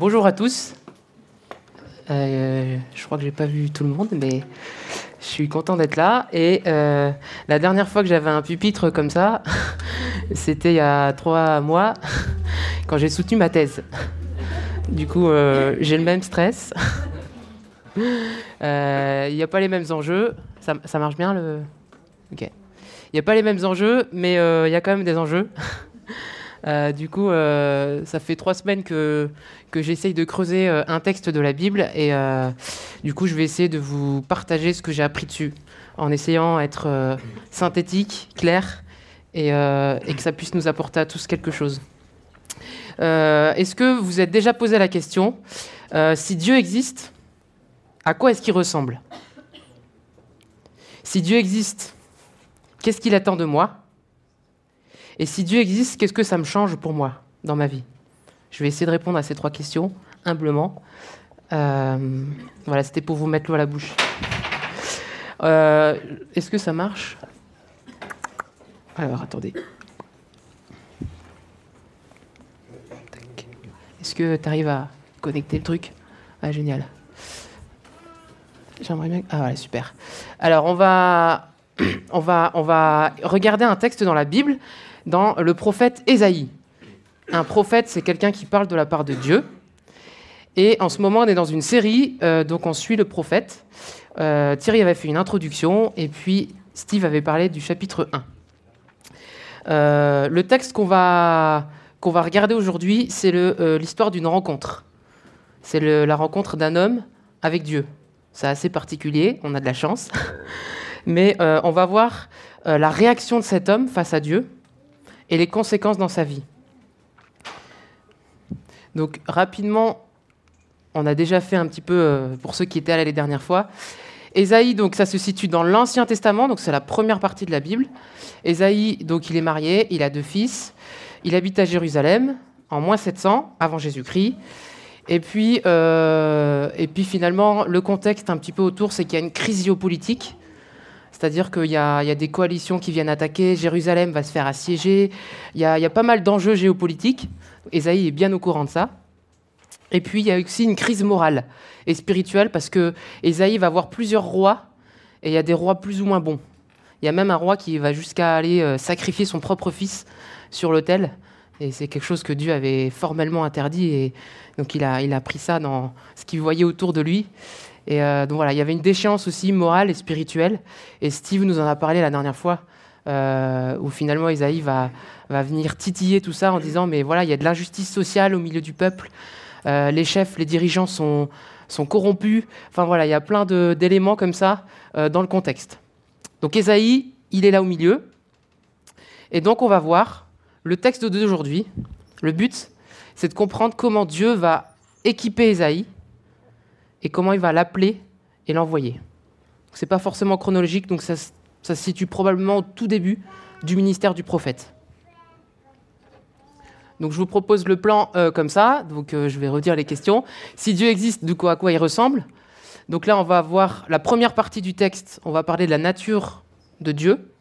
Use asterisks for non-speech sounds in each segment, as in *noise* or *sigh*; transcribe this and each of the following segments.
Bonjour à tous. Euh, je crois que j'ai pas vu tout le monde, mais je suis content d'être là. Et euh, la dernière fois que j'avais un pupitre comme ça, *laughs* c'était il y a trois mois, *laughs* quand j'ai soutenu ma thèse. Du coup, euh, j'ai le même stress. *laughs* Il n'y a pas les mêmes enjeux. Ça, ça marche bien le. Ok. Il n'y a pas les mêmes enjeux, mais il y a quand même des enjeux. Euh, du coup, euh, ça fait trois semaines que, j'essaye de creuser euh, un texte de la Bible et du coup, je vais essayer de vous partager ce que j'ai appris dessus en essayant d'être synthétique, clair et, et, que ça puisse nous apporter à tous quelque chose. est-ce que vous êtes déjà posé la question si Dieu existe, à quoi est-ce qu'il ressemble? Si Dieu existe, qu'est-ce qu'il attend de moi? Et si Dieu existe, qu'est-ce que ça me change pour moi dans ma vie? Je vais essayer de répondre à ces trois questions humblement. Euh, voilà, c'était pour vous mettre l'eau à la bouche. Euh, est-ce que ça marche? Alors, attendez. Est-ce que tu arrives à connecter le truc? Ah, génial. J'aimerais bien. Ah, voilà, super. Alors, on va, *clears throat* on va, on va regarder un texte dans la Bible dans le prophète Ésaïe. Un prophète, c'est quelqu'un qui parle de la part de Dieu. Et en ce moment, on est dans une série, euh, donc on suit le prophète. Euh, Thierry avait fait une introduction, et puis Steve avait parlé du chapitre 1. Euh, le texte qu'on va, qu'on va regarder aujourd'hui, c'est l'histoire d'une rencontre. C'est la rencontre d'un homme avec Dieu. C'est assez particulier, on a de la chance. *laughs* Mais on va voir la réaction de cet homme face à Dieu, et les conséquences dans sa vie. Donc rapidement, on a déjà fait un petit peu euh, pour ceux qui étaient là les dernières fois. Ésaïe, donc ça se situe dans l'Ancien Testament, donc c'est la première partie de la Bible. Ésaïe, donc il est marié, il a deux fils, il habite à Jérusalem en moins 700 avant Jésus-Christ. Et puis, euh, et puis finalement, le contexte un petit peu autour, c'est qu'il y a une crise géopolitique c'est-à-dire qu'il y, a des coalitions qui viennent attaquer, Jérusalem va se faire assiéger, il y a, pas mal d'enjeux géopolitiques. Esaïe est bien au courant de ça. Et puis il y a aussi une crise morale et spirituelle parce que Esaïe va voir plusieurs rois et il y a des rois plus ou moins bons. Il y a même un roi qui va jusqu'à aller euh, sacrifier son propre fils sur l'autel. Et c'est quelque chose que Dieu avait formellement interdit. Et donc il a, il a pris ça dans ce qu'il voyait autour de lui. Et euh, donc voilà, il y avait une déchéance aussi morale et spirituelle. Et Steve nous en a parlé la dernière fois, euh, où finalement Isaïe va, venir titiller tout ça en disant Mais voilà, il y a de l'injustice sociale au milieu du peuple. Euh, les chefs, les dirigeants sont, corrompus. Enfin voilà, il y a plein d'éléments comme ça dans le contexte. Donc Isaïe, il est là au milieu. Et donc on va voir le texte d'aujourd'hui. Le but, c'est de comprendre comment Dieu va équiper Isaïe et comment il va l'appeler et l'envoyer. Ce n'est pas forcément chronologique, donc ça, se situe probablement au tout début du ministère du prophète. Donc je vous propose le plan euh, comme ça, donc euh, je vais redire les questions. Si Dieu existe, de quoi à quoi il ressemble? Donc là, on va voir la première partie du texte, on va parler de la nature de Dieu,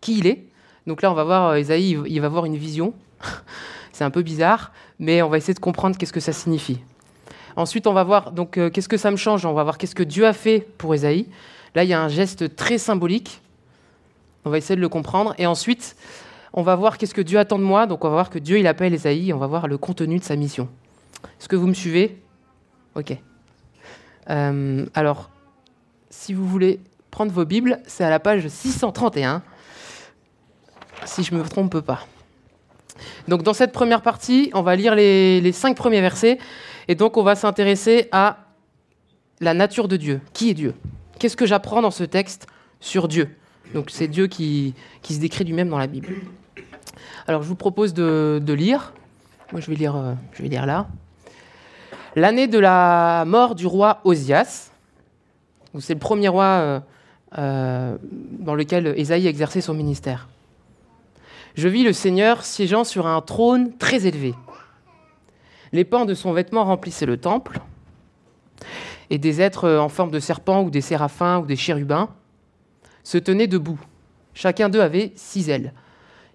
qui il est. Donc là, on va voir, Isaïe, euh, il va voir une vision. *laughs* C'est un peu bizarre, mais on va essayer de comprendre qu'est-ce que ça signifie. Ensuite, on va voir donc euh, qu'est-ce que ça me change? On va voir qu'est-ce que Dieu a fait pour Ésaïe. Là, il y a un geste très symbolique. On va essayer de le comprendre. Et ensuite, on va voir qu'est-ce que Dieu attend de moi. Donc, on va voir que Dieu, il appelle Ésaïe. On va voir le contenu de sa mission. Est-ce que vous me suivez? Ok. Euh, alors, si vous voulez prendre vos Bibles, c'est à la page 631. Si je ne me trompe pas. Donc, dans cette première partie, on va lire les, les cinq premiers versets. Et donc, on va s'intéresser à la nature de Dieu. Qui est Dieu? Qu'est-ce que j'apprends dans ce texte sur Dieu? Donc, c'est Dieu qui, se décrit lui-même dans la Bible. Alors, je vous propose de, lire. Moi, je vais lire, euh, je vais lire là. L'année de la mort du roi Osias. C'est le premier roi euh, euh, dans lequel Ésaïe exerçait son ministère. Je vis le Seigneur siégeant sur un trône très élevé les pans de son vêtement remplissaient le temple, et des êtres en forme de serpent ou des séraphins ou des chérubins se tenaient debout. Chacun d'eux avait six ailes.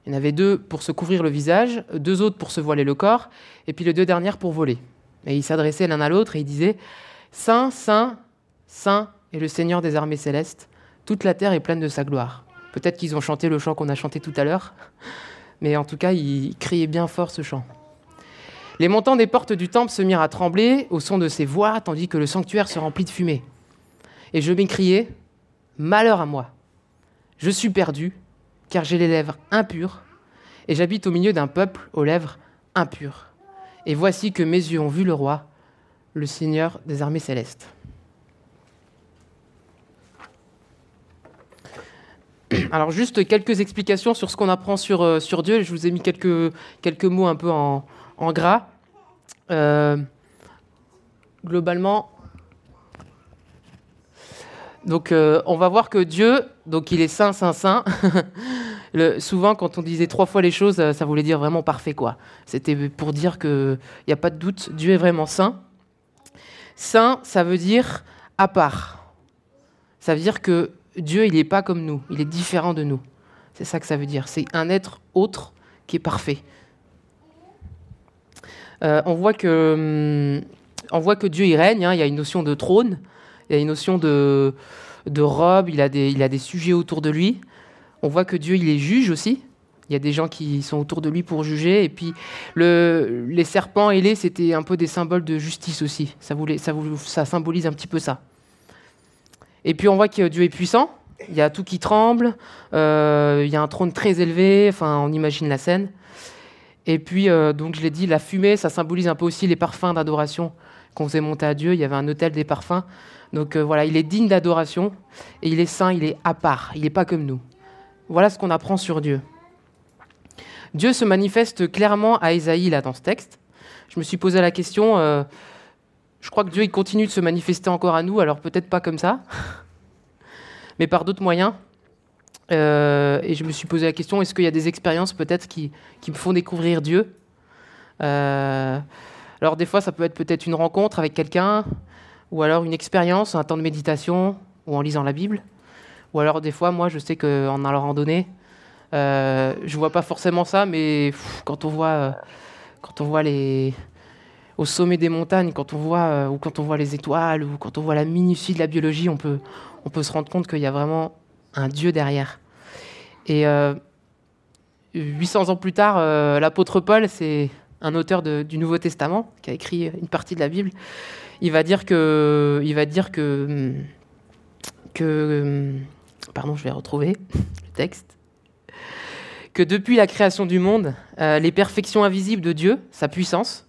Il y en avait deux pour se couvrir le visage, deux autres pour se voiler le corps, et puis les deux dernières pour voler. Et ils s'adressaient l'un à l'autre et ils disaient Saint, Saint, Saint est le Seigneur des armées célestes. Toute la terre est pleine de sa gloire. Peut-être qu'ils ont chanté le chant qu'on a chanté tout à l'heure, *laughs* mais en tout cas, ils criaient bien fort ce chant. Les montants des portes du temple se mirent à trembler au son de ces voix, tandis que le sanctuaire se remplit de fumée. Et je m'écriai Malheur à moi Je suis perdu, car j'ai les lèvres impures, et j'habite au milieu d'un peuple aux lèvres impures. Et voici que mes yeux ont vu le roi, le Seigneur des armées célestes. *clears throat* Alors juste quelques explications sur ce qu'on apprend sur, euh, Dieu. Je vous ai mis quelques mots un peu en, en gras. Euh, globalement, donc euh, on va voir que Dieu, donc il est saint, saint, saint. *laughs* Souvent, quand on disait trois fois les choses, ça voulait dire vraiment parfait, quoi. C'était pour dire qu'il n'y a pas de doute, Dieu est vraiment saint. Saint, ça veut dire à part. Ça veut dire que Dieu, il n'est pas comme nous, il est différent de nous. C'est ça que ça veut dire. C'est un être autre qui est parfait. Euh, on, voit que, hum, on voit que Dieu, il règne. Hein. il y a une notion de trône, il y a une notion de, robe, il a, des, a des sujets autour de lui. On voit que Dieu, il est juge aussi. Il y a des gens qui sont autour de lui pour juger. Et puis, le, les serpents ailés, c'était un peu des symboles de justice aussi. Ça symbolise un petit peu ça. Et puis, on voit que Dieu est puissant. Il y a tout qui tremble. Euh, il y a un trône très élevé. Enfin, on imagine la scène. Et puis, euh, donc, je l'ai dit, la fumée, ça symbolise un peu aussi les parfums d'adoration qu'on faisait monter à Dieu. Il y avait un hôtel des parfums. Donc, euh, voilà, il est digne d'adoration. Et il est saint, il est à part. Il n'est pas comme nous. Voilà ce qu'on apprend sur Dieu. Dieu se manifeste clairement à Ésaïe là dans ce texte. Je me suis posé la question, euh, je crois que Dieu il continue de se manifester encore à nous, alors peut-être pas comme ça, *laughs* mais par d'autres moyens. Euh, et je me suis posé la question, est-ce qu'il y a des expériences peut-être qui, me font découvrir Dieu? Euh, Alors des fois, ça peut être peut-être une rencontre avec quelqu'un, ou alors une expérience, un temps de méditation, ou en lisant la Bible. Ou alors des fois, moi, je sais qu'en allant randonnée, euh, je vois pas forcément ça, mais quand on voit, euh, quand on voit les, au sommet des montagnes, quand on voit ou quand on voit les étoiles ou quand on voit la minutie de la biologie, on peut, on peut se rendre compte qu'il y a vraiment un Dieu derrière. Et 800 ans plus tard, l'apôtre Paul, c'est un auteur du Nouveau Testament qui a écrit une partie de la Bible. Il va dire que, que, que, pardon, je vais retrouver *laughs* le texte que depuis la création du monde, euh, les perfections invisibles de Dieu, sa puissance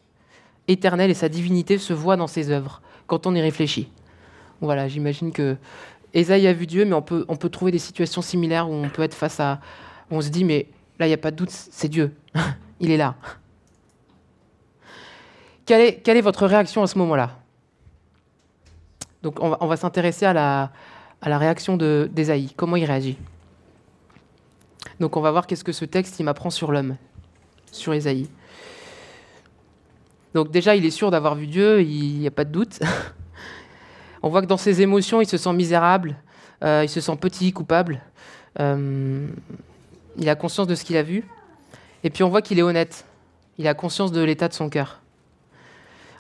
éternelle et sa divinité se voient dans ses œuvres, quand on y réfléchit. Voilà, j'imagine que Esaïe a vu Dieu, mais on peut, trouver des situations similaires où on peut être face à... Où on se dit, mais là, il n'y a pas de doute, c'est Dieu. *laughs* il est là. Quelle est, votre réaction à ce moment-là? Donc, on va, s'intéresser à la, réaction d'Esaïe. Comment il réagit? Donc on va voir qu'est-ce que ce texte il m'apprend sur l'homme, sur Ésaïe. Donc déjà, il est sûr d'avoir vu Dieu, il n'y a pas de doute. *laughs* on voit que dans ses émotions, il se sent misérable, euh, il se sent petit, coupable. Euh, il a conscience de ce qu'il a vu. Et puis on voit qu'il est honnête. Il a conscience de l'état de son cœur.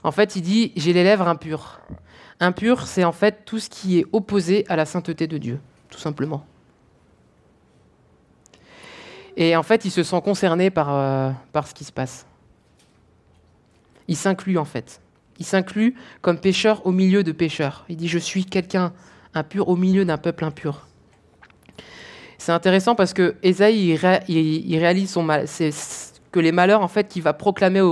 En fait, il dit J'ai les lèvres impures. Impur, c'est en fait tout ce qui est opposé à la sainteté de Dieu, tout simplement. Et en fait, il se sent concerné par, euh, par ce qui se passe. Il s'inclut en fait. Il s'inclut comme pécheur au milieu de pécheurs. Il dit Je suis quelqu'un impur au milieu d'un peuple impur. C'est intéressant parce que Ésaïe, il, réalise que les malheurs en fait qu'il va proclamer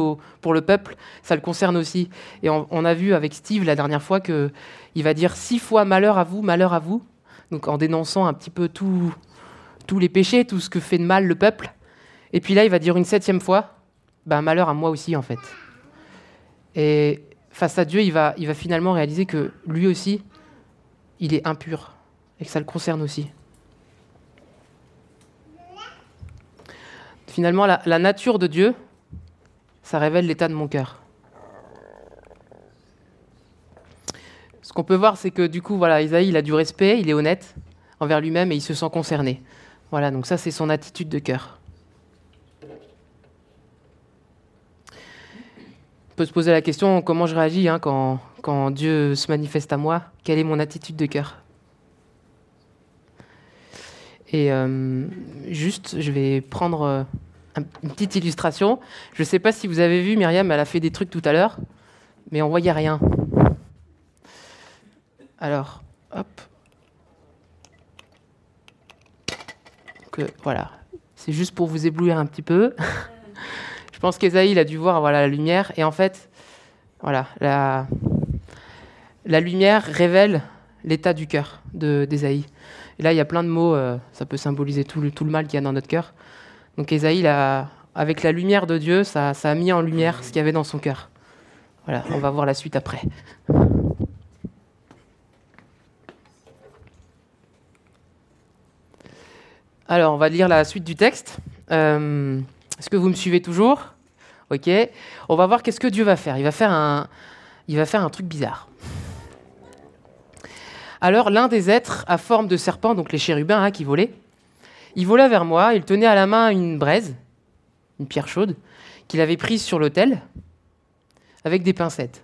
pour le peuple, ça le concerne aussi. Et on, a vu avec Steve la dernière fois que il va dire six fois malheur à vous, malheur à vous. Donc en dénonçant un petit peu tous les péchés, tout ce que fait de mal le peuple. Et puis là, il va dire une septième fois, ben, malheur à moi aussi en fait. Et face à Dieu, il va, finalement réaliser que lui aussi, il est impur et que ça le concerne aussi. Finalement, la, la nature de Dieu, ça révèle l'état de mon cœur. Ce qu'on peut voir, c'est que du coup, voilà, Isaïe, il a du respect, il est honnête envers lui-même et il se sent concerné. Voilà, donc ça c'est son attitude de cœur. Peut se poser la question comment je réagis hein, quand, Dieu se manifeste à moi? Quelle est mon attitude de cœur? Et euh, juste, je vais prendre euh, un- une petite illustration. Je ne sais pas si vous avez vu, Myriam, elle a fait des trucs tout à l'heure, mais on voyait rien. Alors, hop. Voilà, c'est juste pour vous éblouir un petit peu. *laughs* Je pense qu'Esaïe il a dû voir voilà, la lumière. Et en fait, voilà, la, lumière révèle l'état du cœur d'Ésaïe. Et là, il y a plein de mots, euh, ça peut symboliser tout le, mal qu'il y a dans notre cœur. Donc Ésaïe, a- avec la lumière de Dieu, ça, ça a mis en lumière ce qu'il y avait dans son cœur. Voilà, on va voir la suite après. Alors, on va lire la suite du texte. Euh, Est-ce que vous me suivez toujours? Ok. On va voir qu'est-ce que Dieu va faire. Il va faire un, il va faire un truc bizarre. Alors, l'un des êtres à forme de serpent, donc les chérubins qui volaient, il vola vers moi. Il tenait à la main une braise, une pierre chaude, qu'il avait prise sur l'autel avec des pincettes.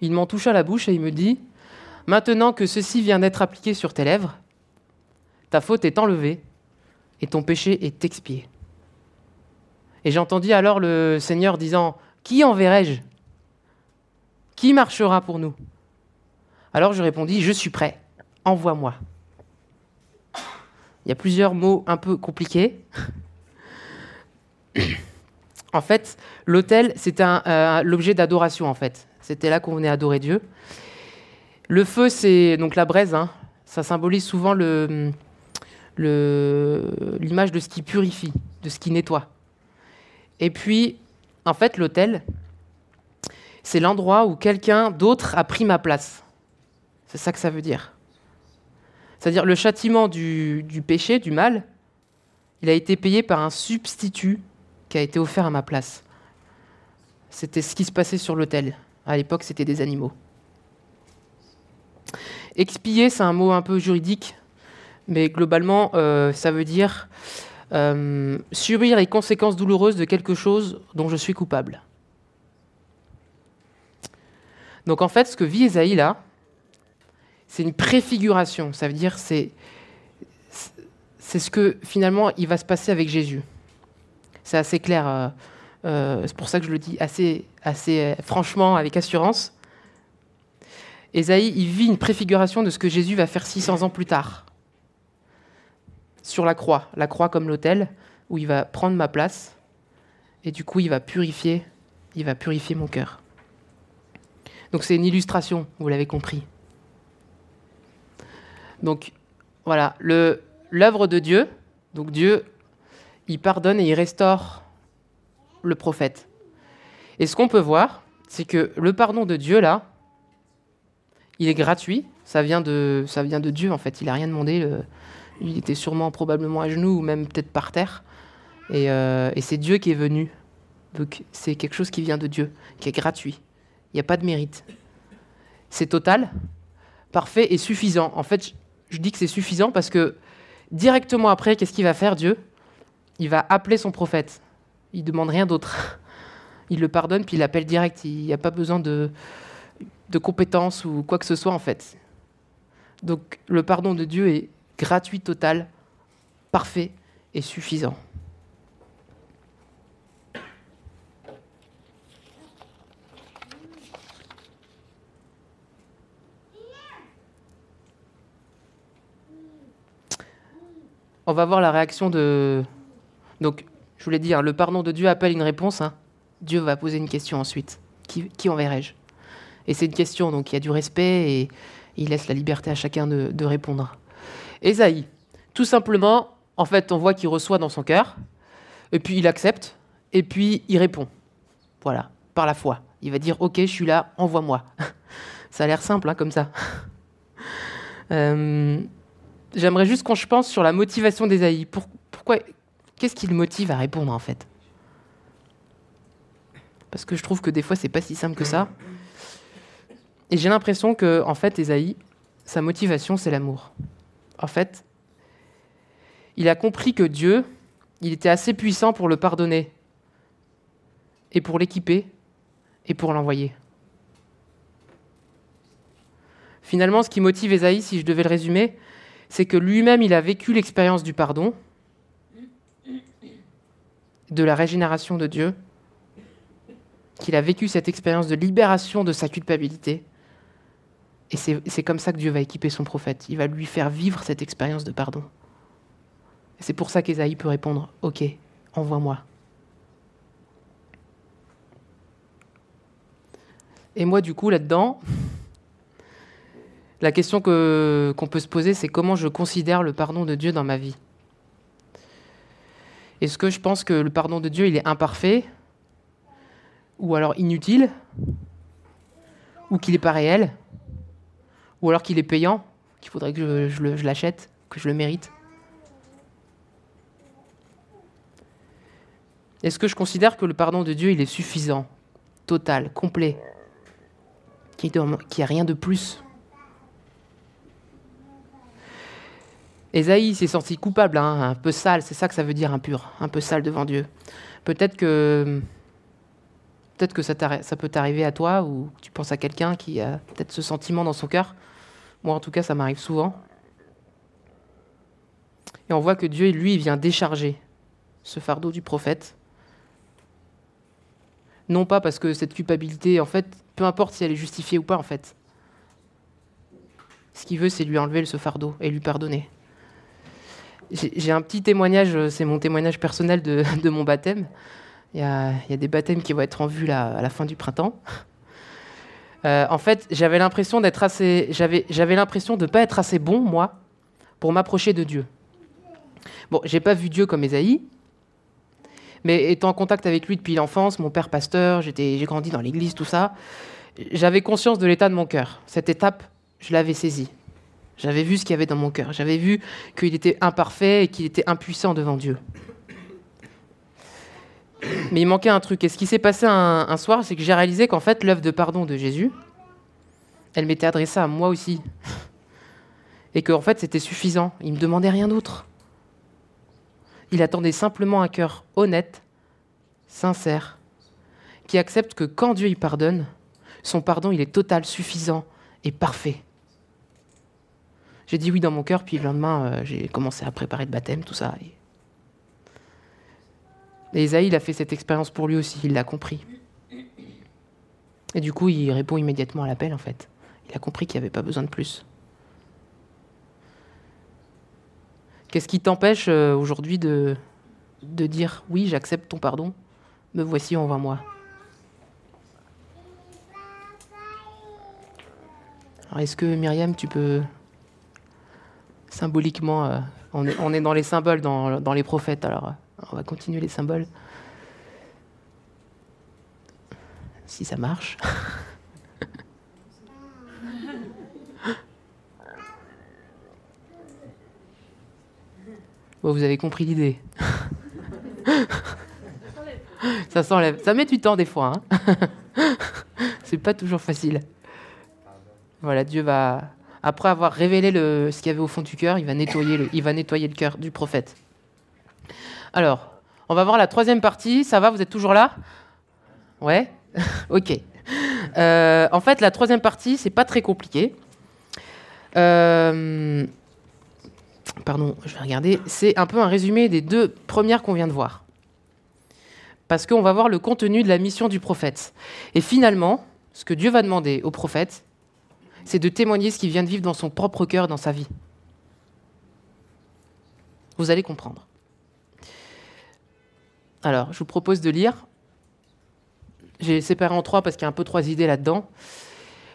Il m'en toucha la bouche et il me dit Maintenant que ceci vient d'être appliqué sur tes lèvres, ta faute est enlevée et ton péché est expié. Et j'entendis alors le Seigneur disant, Qui enverrai-je? Qui marchera pour nous? Alors je répondis, Je suis prêt, envoie-moi. Il y a plusieurs mots un peu compliqués. *coughs* en fait, l'autel, c'était euh, l'objet d'adoration, en fait. C'était là qu'on venait adorer Dieu. Le feu, c'est donc la braise, hein. ça symbolise souvent l'image de ce qui purifie, de ce qui nettoie. Et puis, en fait, l'autel, c'est l'endroit où quelqu'un d'autre a pris ma place. C'est ça que ça veut dire. C'est-à-dire le châtiment du, du péché, du mal, il a été payé par un substitut qui a été offert à ma place. C'était ce qui se passait sur l'autel. À l'époque, c'était des animaux. Expier, c'est un mot un peu juridique, mais globalement, euh, ça veut dire euh, subir les conséquences douloureuses de quelque chose dont je suis coupable. Donc en fait, ce que vit Esaïe là, c'est une préfiguration. Ça veut dire c'est c'est ce que finalement il va se passer avec Jésus. C'est assez clair. euh, euh, c'est pour ça que je le dis assez, assez franchement, avec assurance. Ésaïe, il vit une préfiguration de ce que Jésus va faire 600 ans plus tard. Sur la croix, la croix comme l'autel, où il va prendre ma place, et du coup il va purifier, il va purifier mon cœur. Donc c'est une illustration, vous l'avez compris. Donc voilà, l'œuvre de Dieu, donc Dieu, il pardonne et il restaure le prophète. Et ce qu'on peut voir, c'est que le pardon de Dieu, là, il est gratuit. Ça vient de, ça vient de Dieu, en fait. Il n'a rien demandé. Il était sûrement, probablement à genoux ou même peut-être par terre. Et, euh, et c'est Dieu qui est venu. Donc c'est quelque chose qui vient de Dieu, qui est gratuit. Il n'y a pas de mérite. C'est total, parfait et suffisant. En fait, je- je dis que c'est suffisant parce que directement après, qu'est-ce qu'il va faire Dieu? Il va appeler son prophète. Il demande rien d'autre. *laughs* Il le pardonne puis il l'appelle direct. Il n'y a pas besoin de, de compétences ou quoi que ce soit en fait. Donc le pardon de Dieu est gratuit, total, parfait et suffisant. On va voir la réaction de. Donc, je vous l'ai dit, hein, le pardon de Dieu appelle une réponse. hein. Dieu va poser une question ensuite. Qui, qui enverrai-je? Et c'est une question, donc il y a du respect et il laisse la liberté à chacun de répondre. Ésaïe, tout simplement, en fait, on voit qu'il reçoit dans son cœur, et puis il accepte, et puis il répond. Voilà, par la foi. Il va dire Ok, je suis là, envoie-moi. *laughs* ça a l'air simple, hein, comme ça. *laughs* Euh, J'aimerais juste qu'on se pense sur la motivation d'Ésaïe. Pour- pourquoi Qu'est-ce qui le motive à répondre, en fait? Parce que je trouve que des fois, c'est pas si simple que ça. Et j'ai l'impression que, en fait, Ésaïe, sa motivation, c'est l'amour. En fait, il a compris que Dieu, il était assez puissant pour le pardonner et pour l'équiper et pour l'envoyer. Finalement, ce qui motive Esaïe, si je devais le résumer, c'est que lui-même, il a vécu l'expérience du pardon, de la régénération de Dieu, qu'il a vécu cette expérience de libération de sa culpabilité. Et c'est comme ça que Dieu va équiper son prophète. Il va lui faire vivre cette expérience de pardon. C'est pour ça qu'Ésaïe peut répondre Ok, envoie-moi. Et moi, du coup, là-dedans, la question qu'on peut se poser, c'est comment je considère le pardon de Dieu dans ma vie? Est-ce que je pense que le pardon de Dieu, il est imparfait? Ou alors inutile? Ou qu'il n'est pas réel? Ou alors qu'il est payant Qu'il faudrait que je, l'achète Que je le mérite Est-ce que je considère que le pardon de Dieu, il est suffisant Total, complet Qu'il n'y a rien de plus? Ésaïe s'est senti coupable, hein, un peu sale, c'est ça que ça veut dire impur, un peu sale devant Dieu. Peut-être que, peut-être que ça, ça peut t'arriver à toi ou tu penses à quelqu'un qui a peut-être ce sentiment dans son cœur. Moi, en tout cas, ça m'arrive souvent. Et on voit que Dieu, lui, vient décharger ce fardeau du prophète. Non pas parce que cette culpabilité, en fait, peu importe si elle est justifiée ou pas, en fait. Ce qu'il veut, c'est lui enlever ce fardeau et lui pardonner. J'ai un petit témoignage, c'est mon témoignage personnel de, *laughs* mon baptême. Il y, a, des baptêmes qui vont être en vue à la fin du printemps. Euh, en fait, j'avais l'impression d'être assez, j'avais l'impression de pas être assez bon moi pour m'approcher de Dieu. Bon, j'ai pas vu Dieu comme Ésaïe, mais étant en contact avec lui depuis l'enfance, mon père pasteur, j'ai grandi dans l'église, tout ça, j'avais conscience de l'état de mon cœur. Cette étape, je l'avais saisie. J'avais vu ce qu'il y avait dans mon cœur. J'avais vu qu'il était imparfait et qu'il était impuissant devant Dieu. *coughs* Mais il manquait un truc. Et ce qui s'est passé un, soir, c'est que j'ai réalisé qu'en fait, l'œuvre de pardon de Jésus, elle m'était adressée à moi aussi. *laughs* Et qu'en fait, c'était suffisant. Il ne me demandait rien d'autre. Il attendait simplement un cœur honnête, sincère, qui accepte que quand Dieu y pardonne, son pardon, il est total, suffisant et parfait. J'ai dit oui dans mon cœur, puis le lendemain, euh, j'ai commencé à préparer le baptême, tout ça. Isaïe, il a fait cette expérience pour lui aussi, il l'a compris. Et du coup, il répond immédiatement à l'appel, en fait. Il a compris qu'il n'y avait pas besoin de plus. Qu'est-ce qui t'empêche euh, aujourd'hui de, dire oui, j'accepte ton pardon, me voici, envoie-moi Alors, est-ce que Myriam, tu peux symboliquement, euh, on, est, dans les symboles, dans, les prophètes, alors euh, on va continuer les symboles. Si ça marche. *laughs* bon, vous avez compris l'idée. *laughs* ça s'enlève. Ça met du temps des fois. Hein *laughs* C'est pas toujours facile. Voilà, Dieu va, après avoir révélé ce qu'il y avait au fond du cœur, il va nettoyer le cœur du prophète. Alors, on va voir la troisième partie. Ça va, vous êtes toujours là? Ouais *laughs* Ok. Euh, en fait, la troisième partie, c'est pas très compliqué. Euh, pardon, je vais regarder. C'est un peu un résumé des deux premières qu'on vient de voir. Parce qu'on va voir le contenu de la mission du prophète. Et finalement, ce que Dieu va demander au prophète, c'est de témoigner ce qu'il vient de vivre dans son propre cœur, dans sa vie. Vous allez comprendre. Alors, je vous propose de lire. J'ai séparé en trois parce qu'il y a un peu trois idées là-dedans.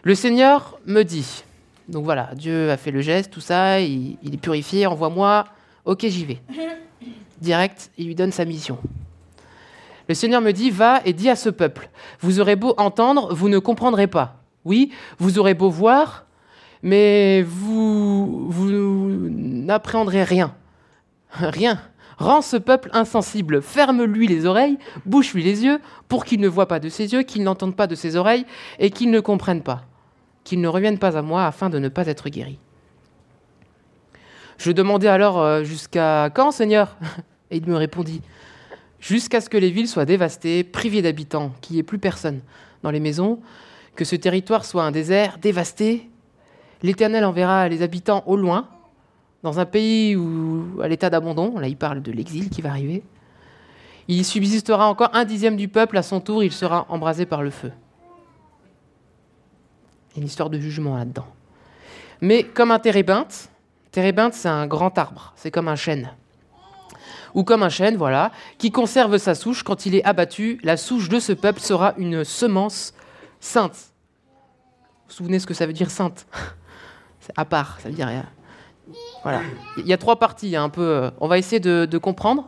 Le Seigneur me dit, donc voilà, Dieu a fait le geste, tout ça, il, est purifié, envoie-moi, ok j'y vais. Direct, il lui donne sa mission. Le Seigneur me dit, va et dis à ce peuple, vous aurez beau entendre, vous ne comprendrez pas. Oui, vous aurez beau voir, mais vous, vous n'appréhendrez rien. Rien. Rends ce peuple insensible, ferme-lui les oreilles, bouche-lui les yeux, pour qu'il ne voie pas de ses yeux, qu'il n'entende pas de ses oreilles, et qu'il ne comprenne pas, qu'il ne revienne pas à moi afin de ne pas être guéri. Je demandai alors euh, Jusqu'à quand, Seigneur? *laughs* Et il me répondit Jusqu'à ce que les villes soient dévastées, privées d'habitants, qu'il n'y ait plus personne, dans les maisons, que ce territoire soit un désert dévasté. L'Éternel enverra les habitants au loin, dans un pays où, à l'état d'abandon, là il parle de l'exil qui va arriver. Il subsistera encore un dixième du peuple, à son tour il sera embrasé par le feu. Il y a une histoire de jugement là-dedans. Mais comme un térébinthe, térébinthe c'est un grand arbre, c'est comme un chêne. Ou comme un chêne, voilà, qui conserve sa souche quand il est abattu, la souche de ce peuple sera une semence sainte. Vous vous souvenez ce que ça veut dire sainte? *laughs* C'est à part, ça veut dire. Voilà. Il y a trois parties, hein, un peu. Euh, on va essayer de, comprendre.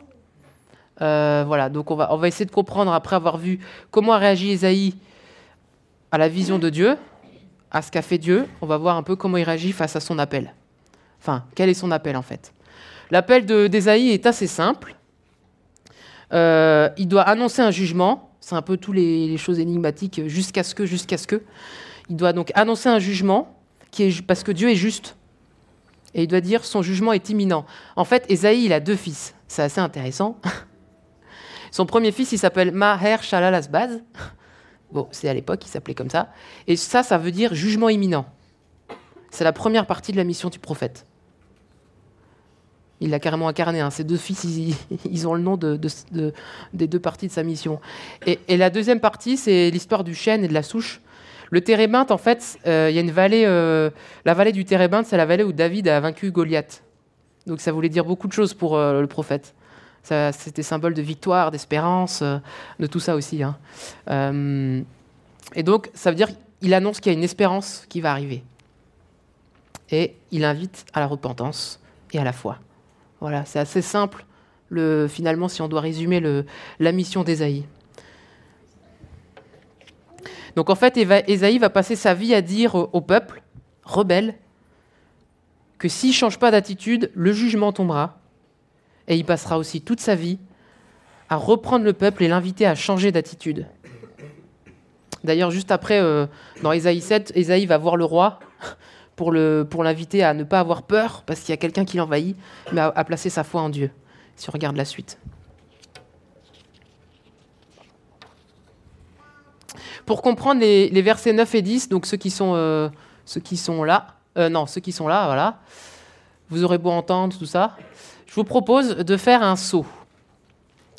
Euh, voilà, donc on va, essayer de comprendre après avoir vu comment a réagi Esaïe à la vision de Dieu, à ce qu'a fait Dieu. On va voir un peu comment il réagit face à son appel. Enfin, quel est son appel en fait L'appel d'Esaïe est assez simple. Euh, il doit annoncer un jugement. C'est un peu toutes les, choses énigmatiques jusqu'à ce que, jusqu'à ce que. Il doit donc annoncer un jugement qui est parce que Dieu est juste. Et il doit dire son jugement est imminent. En fait, Esaïe, il a deux fils. C'est assez intéressant. *laughs* Son premier fils, il s'appelle Maher Shalal Asbaz. Bon, c'est à l'époque, il s'appelait comme ça. Et ça, ça veut dire jugement imminent. C'est la première partie de la mission du prophète. Il l'a carrément incarné. Hein. Ces deux fils, *laughs* ils, ont le nom de, des deux parties de sa mission. Et, la deuxième partie, c'est l'histoire du chêne et de la souche. Le Térébinthe, en fait, euh, il y a une vallée. Euh, la vallée du Térébinthe, c'est la vallée où David a vaincu Goliath. Donc ça voulait dire beaucoup de choses pour euh, le prophète. C'était symbole de victoire, d'espérance, de tout ça aussi. Hein. et donc, ça veut dire qu'il annonce qu'il y a une espérance qui va arriver. Et il invite à la repentance et à la foi. Voilà, c'est assez simple, le, finalement, si on doit résumer le, la mission d'Ésaïe. Donc en fait, Ésaïe va passer sa vie à dire au peuple, rebelle, que s'il ne change pas d'attitude, le jugement tombera. Et il passera aussi toute sa vie à reprendre le peuple et l'inviter à changer d'attitude. D'ailleurs, juste après, euh, dans Ésaïe 7, Ésaïe va voir le roi pour l'inviter à ne pas avoir peur, parce qu'il y a quelqu'un qui l'envahit, mais à, placer sa foi en Dieu, si on regarde la suite. Pour comprendre les, versets 9 et 10, donc ceux qui sont, euh, là, euh, non, ceux qui sont là, voilà, vous aurez beau entendre tout ça, je vous propose de faire un saut.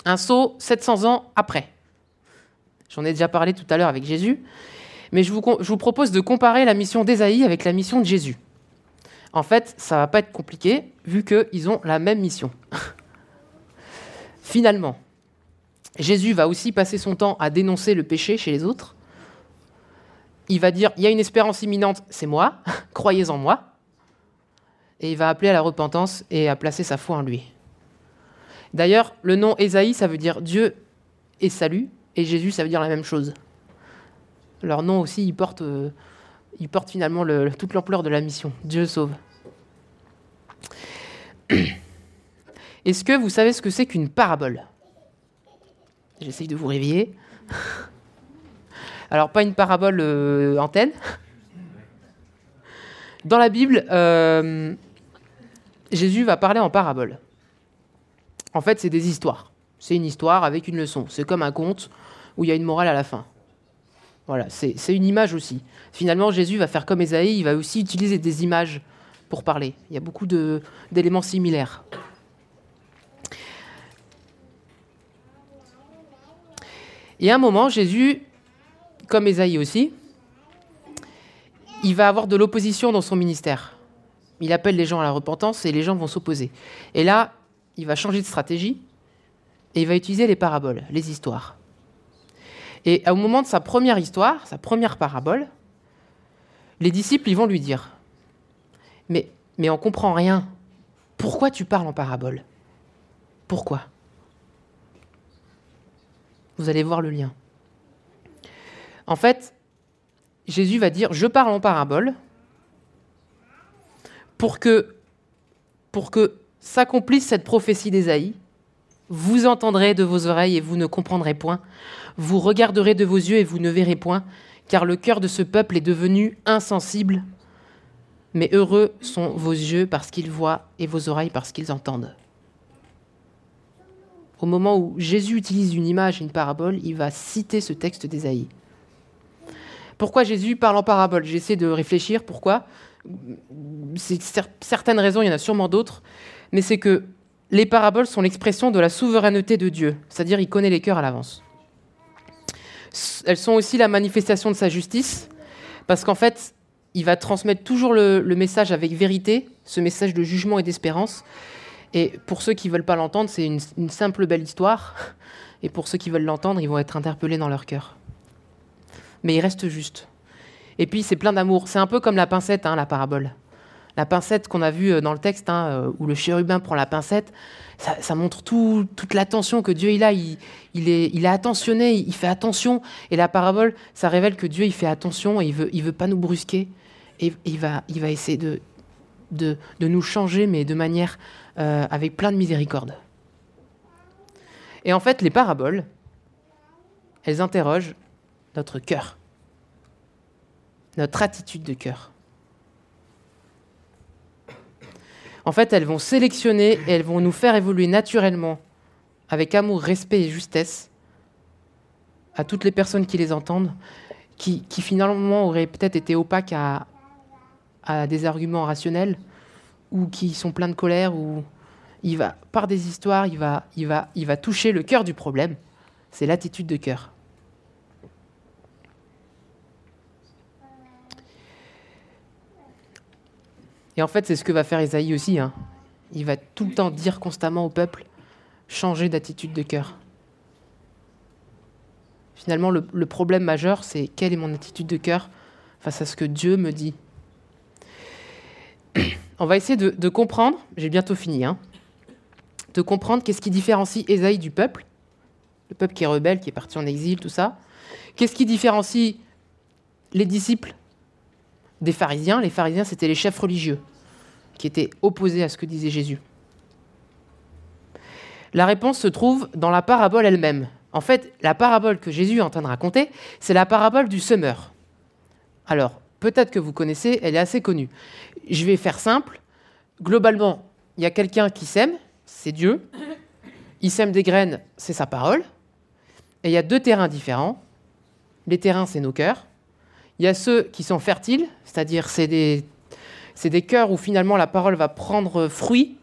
Un saut 700 ans après. J'en ai déjà parlé tout à l'heure avec Jésus mais je vous, propose de comparer la mission d'Ésaïe avec la mission de Jésus. En fait, ça va pas être compliqué, vu qu'ils ont la même mission. *laughs* Finalement, Jésus va aussi passer son temps à dénoncer le péché chez les autres. Il va dire, il y a une espérance imminente, c'est moi, *laughs* croyez en moi. Et il va appeler à la repentance et à placer sa foi en lui. D'ailleurs, le nom Ésaïe, ça veut dire Dieu et salut, et Jésus, ça veut dire la même chose leur nom aussi, ils portent, euh, finalement toute l'ampleur de la mission. Dieu sauve. Est-ce que vous savez ce que c'est qu'une parabole? J'essaye de vous réveiller. *laughs* Alors, pas une parabole euh, antenne. Dans la Bible, euh, Jésus va parler en parabole. En fait, c'est des histoires. C'est une histoire avec une leçon. C'est comme un conte où il y a une morale à la fin. Voilà, c'est une image aussi. Finalement, Jésus va faire comme Esaïe, il va aussi utiliser des images pour parler. Il y a beaucoup d'éléments similaires. Et à un moment, Jésus, comme Esaïe aussi, il va avoir de l'opposition dans son ministère. Il appelle les gens à la repentance et les gens vont s'opposer. Et là, il va changer de stratégie et il va utiliser les paraboles, les histoires. Et au moment de sa première histoire, sa première parabole, les disciples, ils vont lui dire Mais, mais on comprend rien. Pourquoi tu parles en parabole? Pourquoi? Vous allez voir le lien. En fait, Jésus va dire Je parle en parabole pour que, s'accomplisse cette prophétie d'Ésaïe. Vous entendrez de vos oreilles et vous ne comprendrez point. Vous regarderez de vos yeux et vous ne verrez point, car le cœur de ce peuple est devenu insensible. Mais heureux sont vos yeux parce qu'ils voient et vos oreilles parce qu'ils entendent. Au moment où Jésus utilise une image, une parabole, il va citer ce texte d'Ésaïe. Pourquoi Jésus parle en parabole? J'essaie de réfléchir. Pourquoi C'est certaines raisons, il y en a sûrement d'autres. Mais c'est que les paraboles sont l'expression de la souveraineté de Dieu, c'est-à-dire il connaît les cœurs à l'avance. Elles sont aussi la manifestation de sa justice, parce qu'en fait, il va transmettre toujours le, message avec vérité, ce message de jugement et d'espérance. Et pour ceux qui ne veulent pas l'entendre, c'est une, une, simple belle histoire. Et pour ceux qui veulent l'entendre, ils vont être interpellés dans leur cœur. Mais il reste juste. Et puis, c'est plein d'amour. C'est un peu comme la pincette, hein, la parabole la pincette qu'on a vue euh, dans le texte, hein, euh, où le chérubin prend la pincette, ça, montre toute l'attention que Dieu a. Il, est, attentionné, il fait attention. Et la parabole, ça révèle que Dieu il fait attention et il veut, veut pas nous brusquer. Et, il, va, essayer de, de, nous changer, mais de manière euh, avec plein de miséricorde. Et en fait, les paraboles, elles interrogent notre cœur, notre attitude de cœur. En fait, elles vont sélectionner et elles vont nous faire évoluer naturellement, avec amour, respect et justesse, à toutes les personnes qui les entendent, qui, finalement auraient peut-être été opaques à, des arguments rationnels, ou qui sont pleins de colère, ou il va, par des histoires, il va, il va, il va toucher le cœur du problème. C'est l'attitude de cœur. Et en fait, c'est ce que va faire Isaïe aussi. Hein. Il va tout le temps dire constamment au peuple, changer d'attitude de cœur. Finalement, le, problème majeur, c'est quelle est mon attitude de cœur face à ce que Dieu me dit. *clears throat* On va essayer de, comprendre, j'ai bientôt fini, hein, de comprendre qu'est-ce qui différencie Isaïe du peuple, le peuple qui est rebelle, qui est parti en exil, tout ça. Qu'est-ce qui différencie les disciples des pharisiens. Les pharisiens, c'était les chefs religieux qui étaient opposés à ce que disait Jésus. La réponse se trouve dans la parabole elle-même. En fait, la parabole que Jésus est en train de raconter, c'est la parabole du semeur. Alors, peut-être que vous connaissez, elle est assez connue. Je vais faire simple. Globalement, il y a quelqu'un qui sème, c'est Dieu. Il sème des graines, c'est sa parole. Et il y a deux terrains différents. Les terrains, c'est nos cœurs. Il y a ceux qui sont fertiles, c'est-à-dire c'est des, c'est des cœurs où finalement la parole va prendre fruit.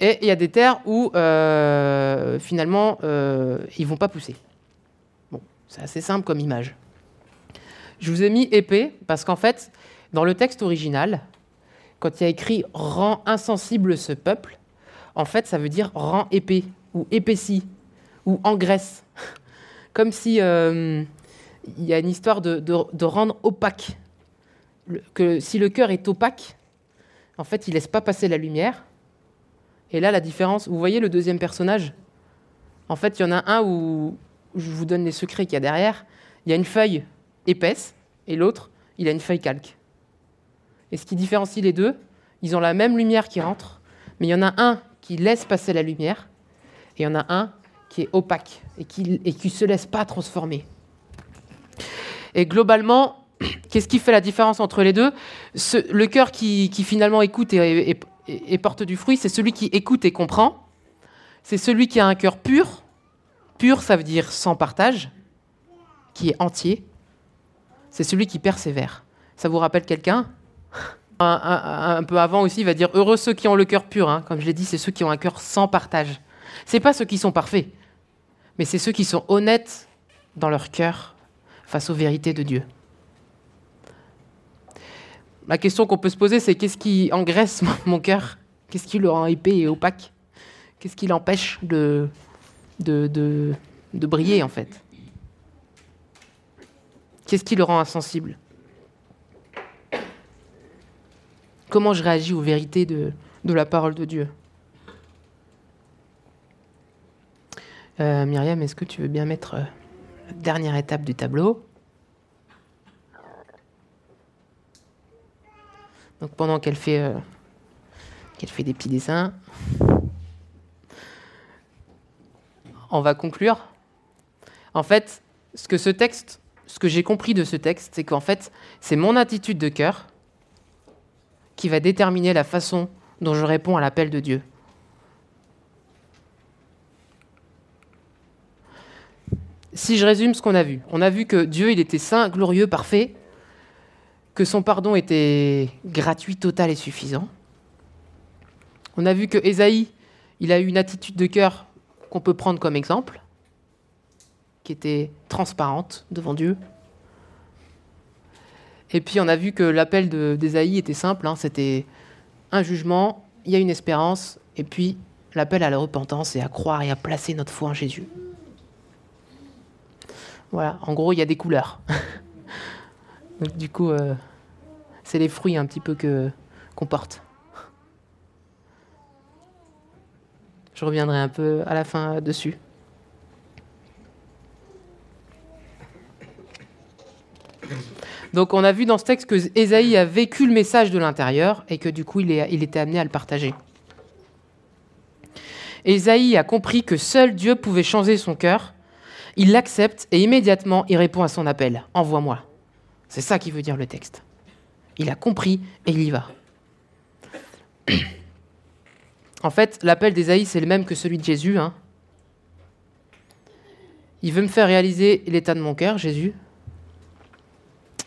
Et il y a des terres où euh, finalement euh, ils vont pas pousser. Bon, c'est assez simple comme image. Je vous ai mis épais parce qu'en fait, dans le texte original, quand il y a écrit rend insensible ce peuple, en fait, ça veut dire rend épais ou épaissi ou engraisse. Comme si euh, il y a une histoire de, rendre opaque. que si le cœur est opaque, en fait, il laisse pas passer la lumière. Et là, la différence, vous voyez le deuxième personnage? En fait, il y en a un où, je vous donne les secrets qu'il y a derrière. Il y a une feuille épaisse et l'autre, il a une feuille calque. Et ce qui différencie les deux, ils ont la même lumière qui rentre, mais il y en a un qui laisse passer la lumière et il y en a un qui est opaque et qui ne se laisse pas transformer. Et globalement, *clears throat* qu'est-ce qui fait la différence entre les deux? Le cœur qui, finalement écoute et, porte du fruit, c'est celui qui écoute et comprend. C'est celui qui a un cœur pur. Pur, ça veut dire sans partage, qui est entier. C'est celui qui persévère. Ça vous rappelle quelqu'un? Un, peu avant aussi, il va dire heureux ceux qui ont le cœur pur. Hein. Comme je l'ai dit, c'est ceux qui ont un cœur sans partage. C'est pas ceux qui sont parfaits, mais c'est ceux qui sont honnêtes dans leur cœur face aux vérités de Dieu. La question qu'on peut se poser, c'est qu'est-ce qui engraisse mon cœur? Qu'est-ce qui le rend épais et opaque? Qu'est-ce qui l'empêche de, briller, en fait? Qu'est-ce qui le rend insensible? Comment je réagis aux vérités de, la parole de Dieu? Euh, Myriam, est-ce que tu veux bien mettre... Dernière étape du tableau. Donc pendant qu'elle fait, euh, qu'elle fait des petits dessins, on va conclure. En fait, ce que ce texte, ce que j'ai compris de ce texte, c'est qu'en fait, c'est mon attitude de cœur qui va déterminer la façon dont je réponds à l'appel de Dieu. Si je résume ce qu'on a vu, on a vu que Dieu, était saint, glorieux, parfait, que son pardon était gratuit, total et suffisant. On a vu que Ésaïe, il a eu une attitude de cœur qu'on peut prendre comme exemple, qui était transparente devant Dieu. Et puis on a vu que l'appel d'Ésaïe était simple, hein, c'était un jugement, il y a une espérance, et puis l'appel à la repentance et à croire et à placer notre foi en Jésus. Voilà, en gros, il y a des couleurs. *laughs* Donc du coup, euh, c'est les fruits un petit peu que qu'on porte. Je reviendrai un peu à la fin dessus. Donc on a vu dans ce texte que Ésaïe a vécu le message de l'intérieur et que du coup il, il était amené à le partager. Ésaïe a compris que seul Dieu pouvait changer son cœur. Il l'accepte et immédiatement il répond à son appel. Envoie-moi. C'est ça qui veut dire le texte. Il a compris et il y va. En fait, l'appel d'Ésaïe, c'est le même que celui de Jésus. Hein. Il veut me faire réaliser l'état de mon cœur, Jésus.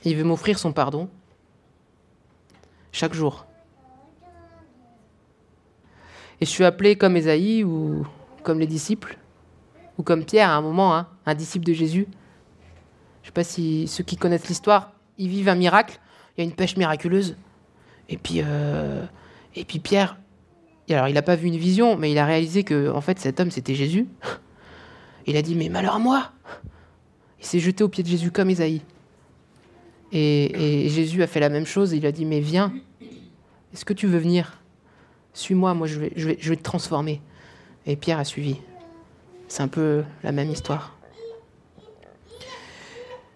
Il veut m'offrir son pardon chaque jour. Et je suis appelé comme Ésaïe ou comme les disciples, ou comme Pierre à un moment, hein, un disciple de Jésus. Je ne sais pas si ceux qui connaissent l'histoire, ils vivent un miracle, il y a une pêche miraculeuse. Et puis, euh, et puis Pierre, alors il n'a pas vu une vision, mais il a réalisé que en fait cet homme c'était Jésus. Il a dit mais malheur à moi. Il s'est jeté aux pieds de Jésus comme Ésaïe. Et, Jésus a fait la même chose. Il a dit mais viens. Est-ce que tu veux venir? Suis-moi, moi je vais te transformer. Et Pierre a suivi. C'est un peu la même histoire.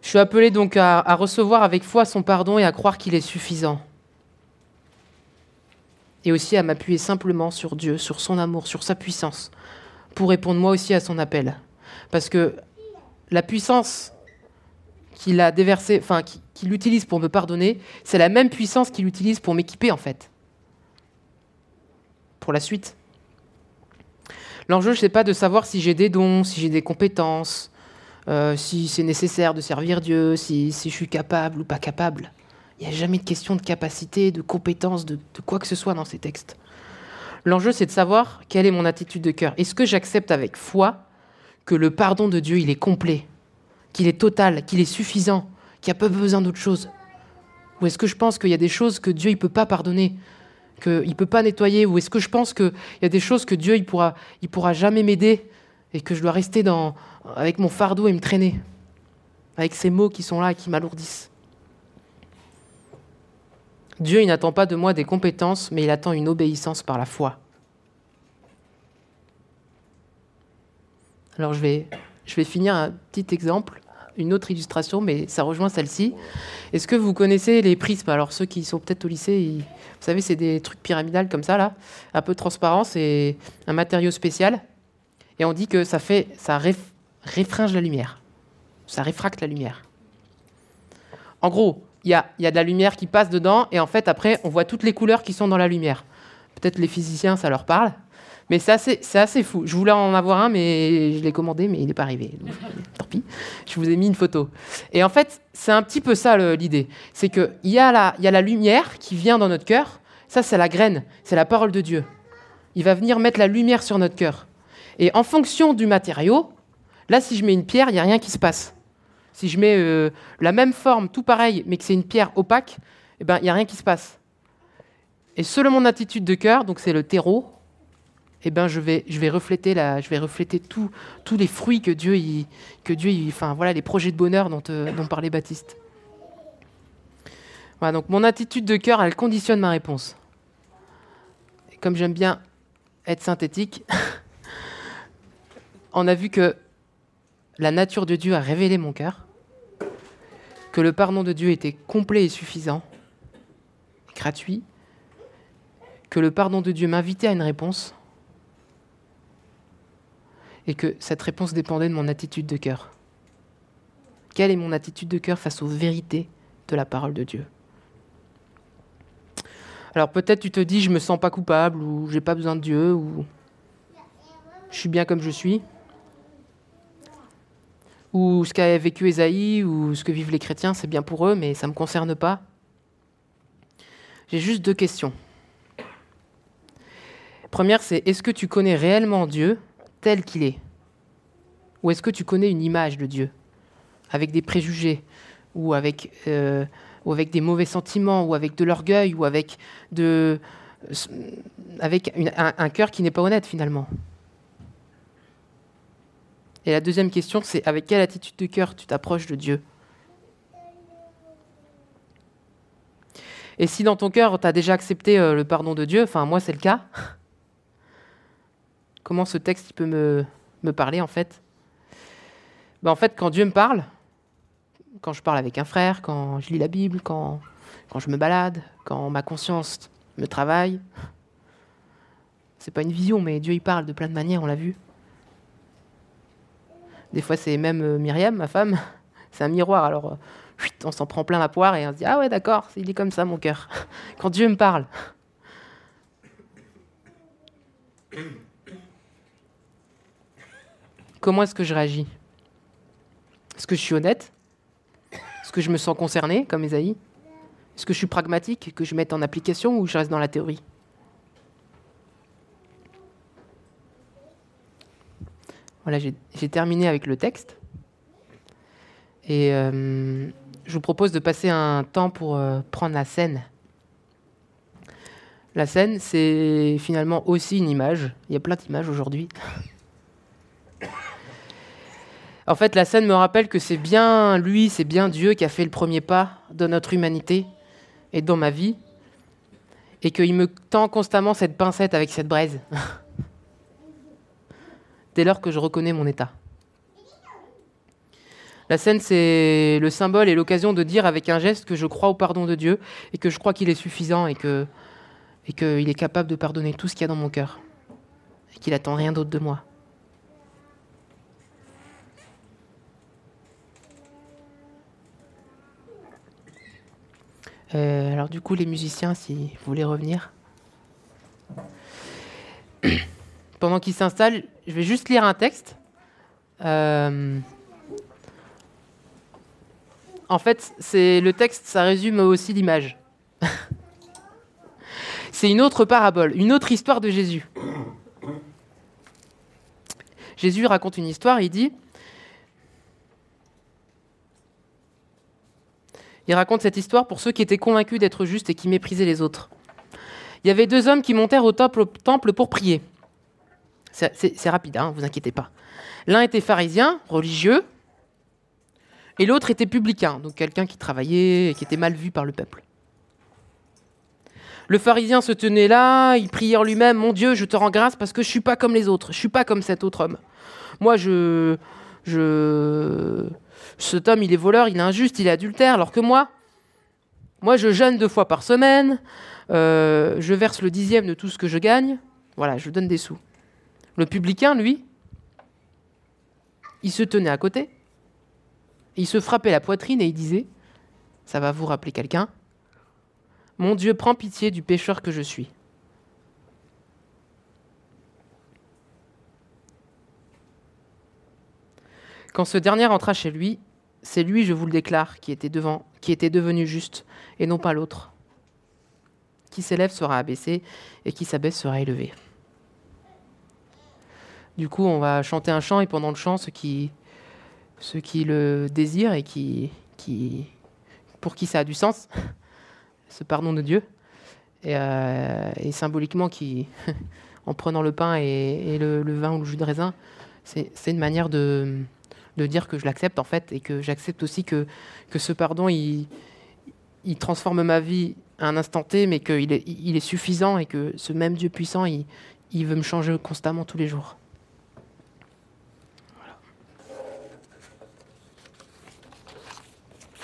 Je suis appelé donc à recevoir avec foi son pardon et à croire qu'il est suffisant et aussi à m'appuyer simplement sur Dieu, sur son amour, sur sa puissance, pour répondre moi aussi à son appel. Parce que la puissance qu'il a déversée, enfin qu'il utilise pour me pardonner, c'est la même puissance qu'il utilise pour m'équiper en fait. Pour la suite. L'enjeu, je sais pas de savoir si j'ai des dons, si j'ai des compétences, euh, si c'est nécessaire de servir Dieu, si, si je suis capable ou pas capable. Il n'y a jamais de question de capacité, de compétence, de, quoi que ce soit dans ces textes. L'enjeu, c'est de savoir quelle est mon attitude de cœur. Est-ce que j'accepte avec foi que le pardon de Dieu, il est complet, qu'il est total, qu'il est suffisant, qu'il n'y a pas besoin d'autre chose? Ou est-ce que je pense qu'il y a des choses que Dieu ne peut pas pardonner, qu'il ne peut pas nettoyer Ou est-ce que je pense qu'il y a des choses que Dieu ne pourra, il pourra jamais m'aider et que je dois rester dans, avec mon fardeau et me traîner Avec ces mots qui sont là et qui m'alourdissent Dieu, il n'attend pas de moi des compétences, mais il attend une obéissance par la foi. Alors je vais finir un petit exemple, une autre illustration, mais ça rejoint celle-ci. Est-ce que vous connaissez les prismes? Alors ceux qui sont peut-être au lycée, vous savez, c'est des trucs pyramidales comme ça, là, un peu transparent, c'est un matériau spécial. Et on dit que ça fait, ça réfringe la lumière. Ça réfracte la lumière. En gros, il y a, de la lumière qui passe dedans, et en fait, après, on voit toutes les couleurs qui sont dans la lumière. Peut-être les physiciens, ça leur parle. Mais c'est assez, fou. Je voulais en avoir un, mais je l'ai commandé, mais il n'est pas arrivé. *laughs* tant pis. Je vous ai mis une photo. Et en fait, c'est un petit peu ça l'idée. C'est qu'il y, a la, y a la lumière qui vient dans notre cœur. Ça, c'est la graine. C'est la parole de Dieu. Il va venir mettre la lumière sur notre cœur. Et en fonction du matériau, là, si je mets une pierre, il n'y a rien qui se passe. Si je mets euh, la même forme, tout pareil, mais que c'est une pierre opaque, eh ben, il n'y a rien qui se passe. Et selon mon attitude de cœur, donc c'est le terreau, eh ben, je, vais, refléter, je vais refléter tous les fruits que Dieu, y, que Dieu enfin voilà, les projets de bonheur dont, euh, dont parlait Baptiste. Voilà, donc mon attitude de cœur, elle conditionne ma réponse. Comme j'aime bien être synthétique, *laughs* on a vu que la nature de Dieu a révélé mon cœur que le pardon de Dieu était complet et suffisant, gratuit, que le pardon de Dieu m'invitait à une réponse, et que cette réponse dépendait de mon attitude de cœur. Quelle est mon attitude de cœur face aux vérités de la parole de Dieu? Alors peut-être tu te dis je me sens pas coupable ou j'ai pas besoin de Dieu ou je suis bien comme je suis. ou ce qu'a vécu Ésaïe, ou ce que vivent les chrétiens, c'est bien pour eux, mais ça ne me concerne pas. J'ai juste deux questions. Première, c'est est-ce que tu connais réellement Dieu? Tel qu'il est. Ou est-ce que tu connais une image de Dieu? Avec des préjugés ou avec, euh, des mauvais sentiments ou avec de l'orgueil ou avec, de, avec un, un cœur qui n'est pas honnête finalement? Et la deuxième question, c'est avec quelle attitude de cœur tu t'approches de Dieu? Et si dans ton cœur, tu as déjà accepté euh, le pardon de Dieu, enfin moi c'est le cas, comment ce texte peut me, me parler en fait ben, En fait, quand Dieu me parle, quand je parle avec un frère, quand je lis la Bible, quand, je me balade, quand ma conscience me travaille, c'est pas une vision, mais Dieu il parle de plein de manières, on l'a vu. Des fois, c'est même euh, Myriam, ma femme, *laughs* c'est un miroir. Alors, euh, on s'en prend plein la poire et on se dit Ah ouais, d'accord, il est comme ça mon cœur. *laughs* Quand Dieu me parle. Comment est-ce que je réagis? Est-ce que je suis honnête? Est-ce que je me sens concerné, comme Esaïe? Est-ce que je suis pragmatique, que je mette en application ou je reste dans la théorie? Voilà, j'ai terminé avec le texte. Et euh, je vous propose de passer un temps pour euh, prendre la scène. La scène, c'est finalement aussi une image. Il y a plein d'images aujourd'hui. *laughs* en fait, la scène me rappelle que c'est bien lui, c'est bien Dieu qui a fait le premier pas dans notre humanité et dans ma vie. Et qu'il me tend constamment cette pincette avec cette braise. *laughs* Dès lors que je reconnais mon état. La scène, c'est le symbole et l'occasion de dire avec un geste que je crois au pardon de Dieu et que je crois qu'il est suffisant et qu'il est capable de pardonner tout ce qu'il y a dans mon cœur et qu'il attend rien d'autre de moi. Euh, alors du coup, les musiciens, si vous voulez revenir. *coughs* Pendant qu'ils s'installent, je vais juste lire un texte. Euh, en fait, c'est le texte, ça résume aussi l'image. *laughs* c'est une autre parabole, une autre histoire de Jésus. Jésus raconte une histoire, il dit, il raconte cette histoire pour ceux qui étaient convaincus d'être justes et qui méprisaient les autres. Il y avait deux hommes qui montèrent au temple pour prier. C'est rapide, hein, vous inquiétez pas. L'un était pharisien, religieux, et l'autre était publicain, donc quelqu'un qui travaillait et qui était mal vu par le peuple. Le pharisien se tenait là, il priait en lui-même Mon Dieu, je te rends grâce parce que je suis pas comme les autres, je suis pas comme cet autre homme. Moi, je. je cet homme, il est voleur, il est injuste, il est adultère, alors que moi, moi, je jeûne deux fois par semaine, euh, je verse le dixième de tout ce que je gagne, voilà, je donne des sous. Le publicain, lui, il se tenait à côté, il se frappait la poitrine et il disait, ça va vous rappeler quelqu'un, Mon Dieu, prends pitié du pécheur que je suis. Quand ce dernier entra chez lui, c'est lui, je vous le déclare, qui était devant, qui était devenu juste, et non pas l'autre. Qui s'élève sera abaissé, et qui s'abaisse sera élevé. Du coup, on va chanter un chant, et pendant le chant, ceux qui qui le désirent et qui, pour qui ça a du sens, *laughs* ce pardon de Dieu. Et, euh, symboliquement, qui, *laughs* en prenant le pain et, le, vin ou le jus de raisin, c'est une manière de, de, dire que je l'accepte en fait et que j'accepte aussi que, ce pardon, il, il, transforme ma vie à un instant T, mais qu'il est, il est suffisant et que ce même Dieu puissant, il, il veut me changer constamment tous les jours.